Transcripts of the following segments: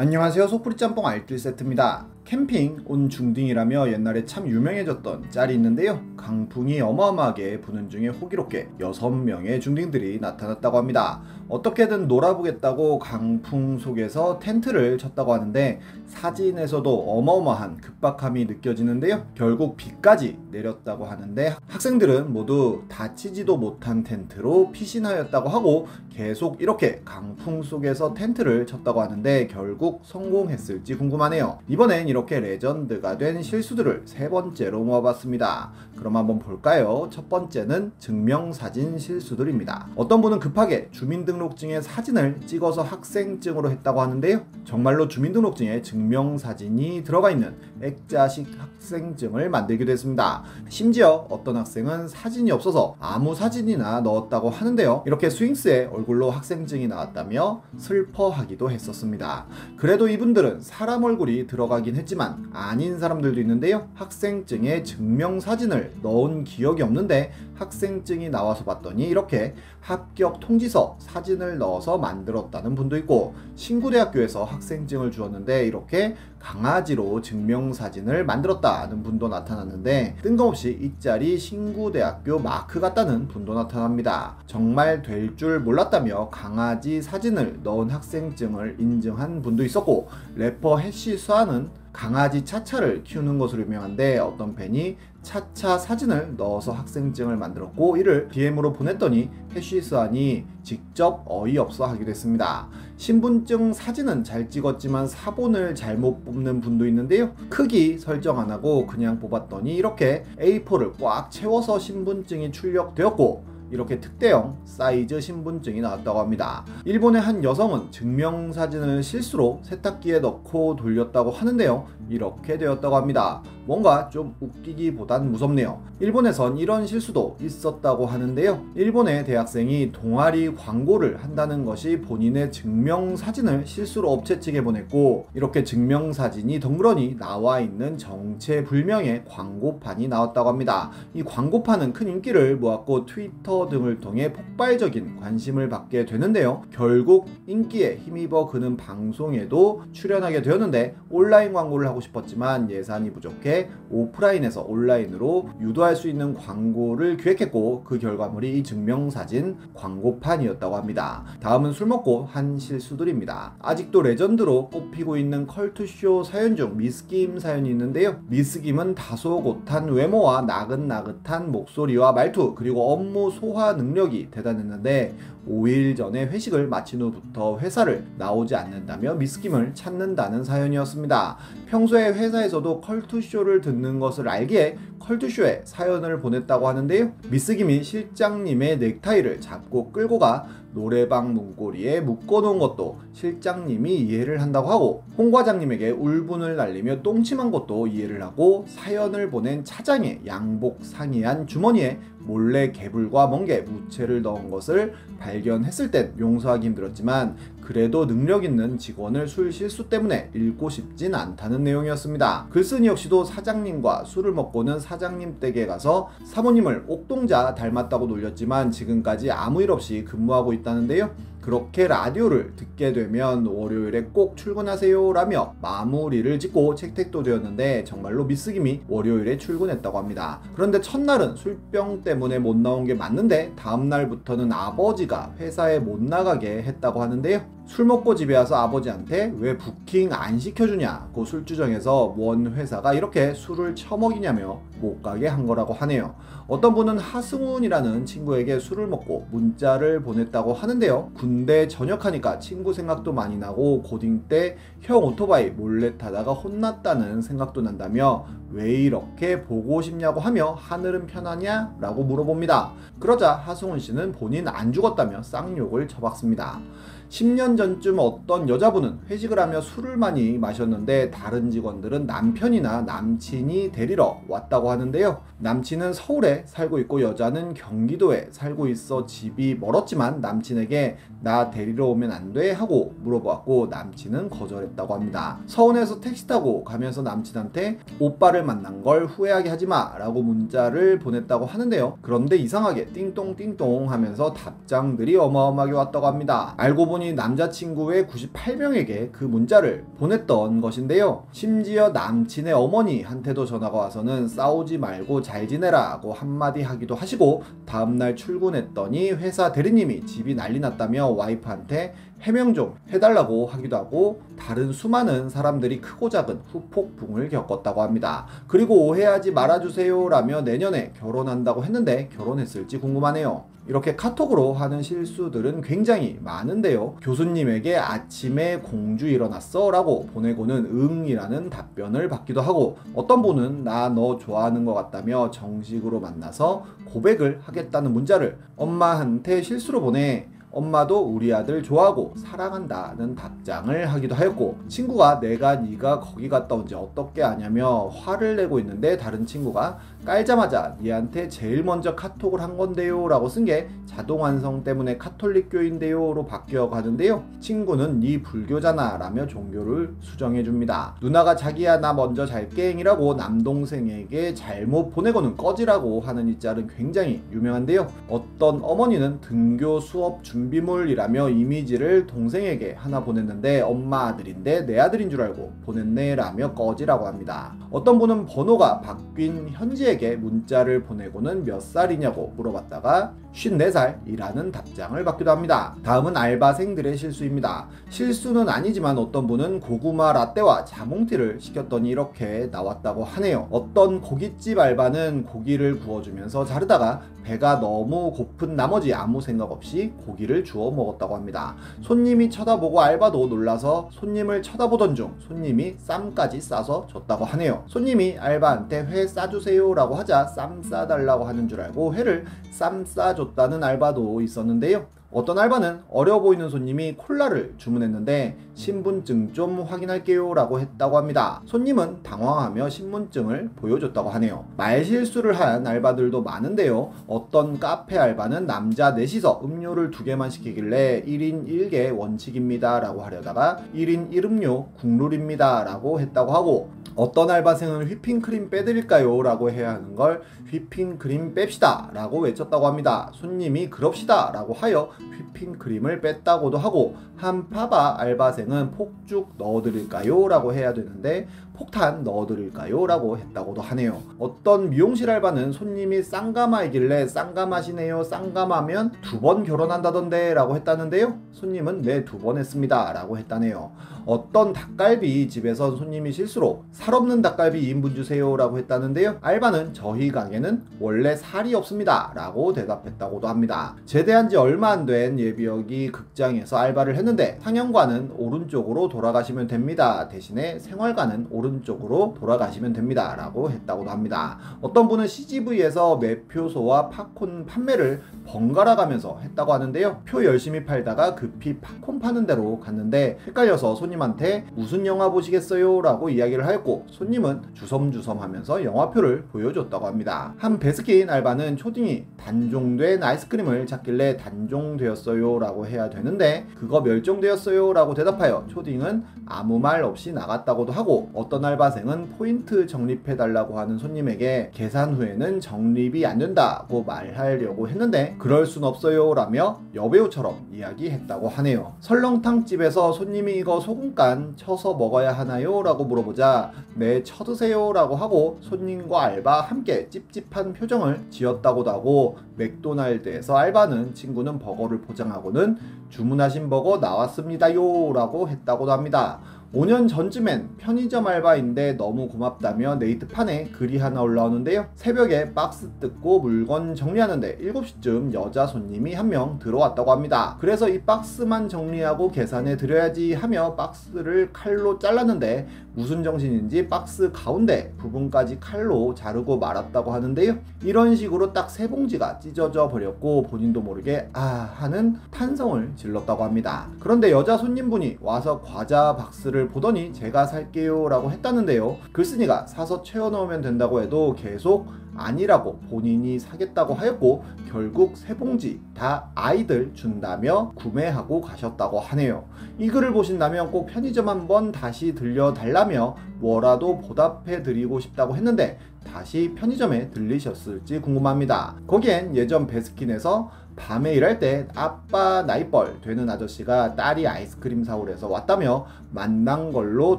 안녕하세요. 소프리 짬뽕 알뜰 세트입니다 캠핑 온 중딩이라며 옛날에 참 유명해졌던 짤이 있는데요. 강풍이 어마어마하게 부는 중에 호기롭게 6명의 중딩들이 나타났다고 합니다. 어떻게든 놀아보겠다고 강풍 속에서 텐트를 쳤다고 하는데 사진에서도 어마어마한 급박함이 느껴지는데요. 결국 비까지 내렸다고 하는데 학생들은 모두 다 치지도 못한 텐트로 피신하였다고 하고 계속 이렇게 강풍 속에서 텐트를 쳤다고 하는데 결국 성공했을지 궁금하네요. 이번엔 이렇게 legend가 된 실수들을 세 번째로 모아봤습니다. 그럼 한번 볼까요? 첫 번째는 증명사진 실수들입니다. 어떤 분은 급하게 주민등록증에 사진을 찍어서 학생증으로 했다고 하는데요. 정말로 주민등록증에 증명사진이 들어가 있는 액자식 학생증을 만들기도 했습니다. 심지어 어떤 학생은 사진이 없어서 아무 사진이나 넣었다고 하는데요. 이렇게 스윙스의 얼굴로 학생증이 나왔다며 슬퍼하기도 했었습니다. 그래도 이분들은 사람 얼굴이 들어가긴 했지만 했지만 아닌 사람들도 있는데요. 학생증에 증명사진을 넣은 기억이 없는데 학생증이 나와서 봤더니 이렇게 합격 통지서 사진을 넣어서 만들었다는 분도 있고 신구대학교에서 학생증을 주었는데 이렇게 강아지로 증명사진을 만들었다는 분도 나타났는데 뜬금없이 이 짤이 신구대학교 마크 같다는 분도 나타납니다. 정말 될 줄 몰랐다며 강아지 사진을 넣은 학생증을 인증한 분도 있었고 래퍼 해시 수아는 강아지 차차를 키우는 것으로 유명한데 어떤 팬이 차차 사진을 넣어서 학생증을 만들었고 이를 DM으로 보냈더니 해쉬스안이 직접 어이없어 하기도 했습니다. 신분증 사진은 잘 찍었지만 사본을 잘못 뽑는 분도 있는데요. 크기 설정 안 하고 그냥 뽑았더니 이렇게 A4를 꽉 채워서 신분증이 출력되었고 이렇게 특대형 사이즈 신분증이 나왔다고 합니다. 일본의 한 여성은 증명사진을 실수로 세탁기에 넣고 돌렸다고 하는데요. 이렇게 되었다고 합니다. 뭔가 좀 웃기기보단 무섭네요. 일본에선 이런 실수도 있었다고 하는데요. 일본의 대학생이 동아리 광고를 한다는 것이 본인의 증명사진을 실수로 업체 측에 보냈고 이렇게 증명사진이 덩그러니 나와 있는 정체불명의 광고판이 나왔다고 합니다. 이 광고판은 큰 인기를 모았고 트위터 등을 통해 폭발적인 관심을 받게 되는데요. 결국 인기에 힘입어 그는 방송에도 출연하게 되었는데 온라인 광고를 하고 싶었지만 예산이 부족해 오프라인에서 온라인으로 유도할 수 있는 광고를 기획했고 그 결과물이 이 증명사진 광고판이었다고 합니다. 다음은 술 먹고 한 실수들입니다. 아직도 레전드로 꼽히고 있는 컬투쇼 사연 중 미스김 사연이 있는데요. 미스김은 다소 못한 외모와 나긋나긋한 목소리와 말투 그리고 업무 소 소화 능력이 대단했는데 5일 전에 회식을 마친 후부터 회사를 나오지 않는다며 미스김을 찾는다는 사연이었습니다. 평소에 회사에서도 컬투쇼를 듣는 것을 알기에 컬투쇼에 사연을 보냈다고 하는데요. 미스김이 실장님의 넥타이를 잡고 끌고 가 노래방 문고리에 묶어놓은 것도 실장님이 이해를 한다고 하고 홍 과장님에게 울분을 날리며 똥침한 것도 이해를 하고 사연을 보낸 차장의 양복 상의한 주머니에 몰래 개불과 멍게, 무채를 넣은 것을 발 견했을 땐 용서하기 힘들었지만 그래도 능력 있는 직원을 술 실수 때문에 잃고 싶진 않다는 내용이었습니다. 글쓴이 역시도 사장님과 술을 먹고는 사장님 댁에 가서 사모님을 옥동자 닮았다고 놀렸지만 지금까지 아무 일 없이 근무하고 있다는데요. 그렇게 라디오를 듣게 되면 월요일에 꼭 출근하세요 라며 마무리를 짓고 책택도 되었는데 정말로 미스김이 월요일에 출근했다고 합니다. 그런데 첫날은 술병 때문에 못 나온 게 맞는데 다음날부터는 아버지가 회사에 못 나가게 했다고 하는데요. 술 먹고 집에 와서 아버지한테 왜 부킹 안 시켜주냐고 술주정에서 원 회사가 이렇게 술을 처먹이냐며 못 가게 한 거라고 하네요. 어떤 분은 하승훈이라는 친구에게 술을 먹고 문자를 보냈다고 하는데요. 군대 전역하니까 친구 생각도 많이 나고 고딩 때 형 오토바이 몰래 타다가 혼났다는 생각도 난다며 왜 이렇게 보고 싶냐고 하며 하늘은 편하냐? 라고 물어봅니다. 그러자 하승훈 씨는 본인 안 죽었다며 쌍욕을 쳐박습니다. 10년 전쯤 어떤 여자분은 회식을 하며 술을 많이 마셨는데 다른 직원들은 남편이나 남친이 데리러 왔다고 하는데요. 남친은 서울에 살고 있고 여자는 경기도에 살고 있어 집이 멀었지만 남친에게 나 데리러 오면 안 돼? 하고 물어보았고 남친은 거절했다고 합니다. 서운해서 택시 타고 가면서 남친한테 오빠를 만난 걸 후회하게 하지 마 라고 문자를 보냈다고 하는데요. 그런데 이상하게 띵똥띵똥 하면서 답장들이 어마어마하게 왔다고 합니다. 알고 보니 보니 남자친구의 98명에게 그 문자를 보냈던 것인데요. 심지어 남친의 어머니한테도 전화가 와서는 싸우지 말고 잘 지내라고 한마디 하기도 하시고 다음날 출근했더니 회사 대리님이 집이 난리 났다며 와이프한테 해명 좀 해달라고 하기도 하고 다른 수많은 사람들이 크고 작은 후폭풍을 겪었다고 합니다. 그리고 오해하지 말아주세요 라며 내년에 결혼한다고 했는데 결혼했을지 궁금하네요. 이렇게 카톡으로 하는 실수들은 굉장히 많은데요. 교수님에게 아침에 공주 일어났어 라고 보내고는 응이라는 답변을 받기도 하고 어떤 분은 나 너 좋아하는 것 같다며 정식으로 만나서 고백을 하겠다는 문자를 엄마한테 실수로 보내 엄마도 우리 아들 좋아하고 사랑한다는 답장을 하기도 하였고 친구가 내가 네가 거기 갔다 온 지 어떻게 아냐며 화를 내고 있는데 다른 친구가 깔자마자 니한테 제일 먼저 카톡을 한 건데요 라고 쓴 게 자동 완성 때문에 카톨릭교인데요 로 바뀌어 가는데요. 친구는 네 불교잖아 라며 종교를 수정해 줍니다. 누나가 자기야 나 먼저 잘게잉이라고 남동생에게 잘못 보내고는 꺼지라고 하는 이 짤은 굉장히 유명한데요. 어떤 어머니는 등교 수업 준비물이라며 이미지를 동생에게 하나 보냈는데 엄마 아들인데 내 아들인 줄 알고 보냈네 라며 꺼지라고 합니다 어떤 분은 번호가 바뀐 현지에게 문자를 보내고는 몇 살이냐고 물어봤다가 54살이라는 답장을 받기도 합니다. 다음은 알바생들의 실수입니다. 실수는 아니지만 어떤 분은 고구마 라떼와 자몽티를 시켰더니 이렇게 나왔다고 하네요. 어떤 고깃집 알바는 고기를 구워주면서 자르다가 배가 너무 고픈 나머지 아무 생각 없이 고기를 주워 먹었다고 합니다. 손님이 쳐다보고 알바도 놀라서 손님을 쳐다보던 중 손님이 쌈까지 싸서 줬다고 하네요. 손님이 알바한테 회 싸주세요라고 하자 쌈 싸달라고 하는 줄 알고 회를 쌈 싸줬다는 알바도 있었는데요. 어떤 알바는 어려 보이는 손님이 콜라를 주문했는데 신분증 좀 확인할게요 라고 했다고 합니다. 손님은 당황하며 신분증을 보여줬다고 하네요. 말실수를 한 알바들도 많은데요. 어떤 카페 알바는 남자 넷이서 음료를 두 개만 시키길래 1인 1개 원칙입니다 라고 하려다가 1인 1음료 국룰입니다 라고 했다고 하고 어떤 알바생은 휘핑크림 빼드릴까요? 라고 해야 하는 걸 휘핑크림 뺍시다 라고 외쳤다고 합니다. 손님이 그럽시다 라고 하여 휘핑크림을 뺐다고도 하고 한 파바 알바생은 폭죽 넣어드릴까요? 라고 해야 되는데 폭탄 넣어드릴까요? 라고 했다고도 하네요. 어떤 미용실 알바는 손님이 쌍가마이길래 쌍가마시네요. 쌍가마면 두 번 결혼한다던데 라고 했다는데요. 손님은 네, 두 번 했습니다. 라고 했다네요. 어떤 닭갈비 집에서 손님이 실수로 살 없는 닭갈비 2인분 주세요. 라고 했다는데요. 알바는 저희 가게는 원래 살이 없습니다. 라고 대답했다고도 합니다. 제대한 지 얼마 안된 예비역이 극장에서 알바를 했는데 상영관은 오른쪽으로 돌아가시면 됩니다. 대신에 생활관은 오른 오른쪽으로 돌아가시면 됩니다. 라고 했다고도 합니다. 어떤 분은 CGV에서 매표소와 팝콘 판매를 번갈아 가면서 했다고 하는데요. 표 열심히 팔다가 급히 팝콘 파는 데로 갔는데 헷갈려서 손님한테 무슨 영화 보시겠어요? 라고 이야기를 하였고 손님은 주섬주섬 하면서 영화표를 보여줬다고 합니다. 한 베스킨 알바는 초딩이 단종된 아이스크림을 찾길래 단종 되었어요 라고 해야 되는데 그거 멸종되었어요 라고 대답하여 초딩은 아무 말 없이 나갔다고도 하고 어떤 알바생은 포인트 적립해달라고 하는 손님에게 계산 후에는 적립이 안 된다고 말하려고 했는데 그럴 순 없어요 라며 여배우처럼 이야기했다고 하네요. 설렁탕 집에서 손님이 이거 소금간 쳐서 먹어야 하나요? 라고 물어보자 네 쳐드세요 라고 하고 손님과 알바 함께 찝찝한 표정을 지었다고도 하고 맥도날드에서 알바는 친구는 버거 를 포장하고는 주문하신 버거 나왔습니다요 라고 했다고도 합니다. 5년 전쯤엔 편의점 알바인데 너무 고맙다며 네이트판에 글이 하나 올라오는데요. 새벽에 박스 뜯고 물건 정리하는데 7시쯤 여자 손님이 한 명 들어왔다고 합니다. 그래서 이 박스만 정리하고 계산해 드려야지 하며 박스를 칼로 잘랐는데 무슨 정신인지 박스 가운데 부분까지 칼로 자르고 말았다고 하는데요. 이런 식으로 딱 세 봉지가 찢어져 버렸고 본인도 모르게 아 하는 탄성을 질렀다고 합니다. 그런데 여자 손님분이 와서 과자 박스를 보더니 제가 살게요 라고 했다는데요. 글쓴이가 사서 채워 넣으면 된다고 해도 계속 아니라고 본인이 사겠다고 하였고 결국 세 봉지 다 아이들 준다며 구매하고 가셨다고 하네요. 이 글을 보신다면 꼭 편의점 한번 다시 들려달라며 뭐라도 보답해 드리고 싶다고 했는데 다시 편의점에 들리셨을지 궁금합니다. 거기엔 예전 베스킨에서 밤에 일할 때 아빠 나이뻘 되는 아저씨가 딸이 아이스크림 사오래서 왔다며 만난 걸로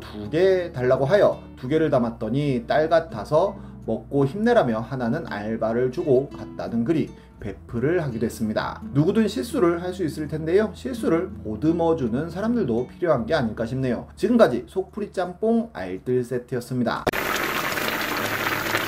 두 개 달라고 하여 두 개를 담았더니 딸 같아서 먹고 힘내라며 하나는 알바를 주고 갔다는 글이 배플을 하기도 했습니다. 누구든 실수를 할 수 있을 텐데요. 실수를 보듬어주는 사람들도 필요한 게 아닐까 싶네요. 지금까지 속풀이 짬뽕 알뜰 세트였습니다.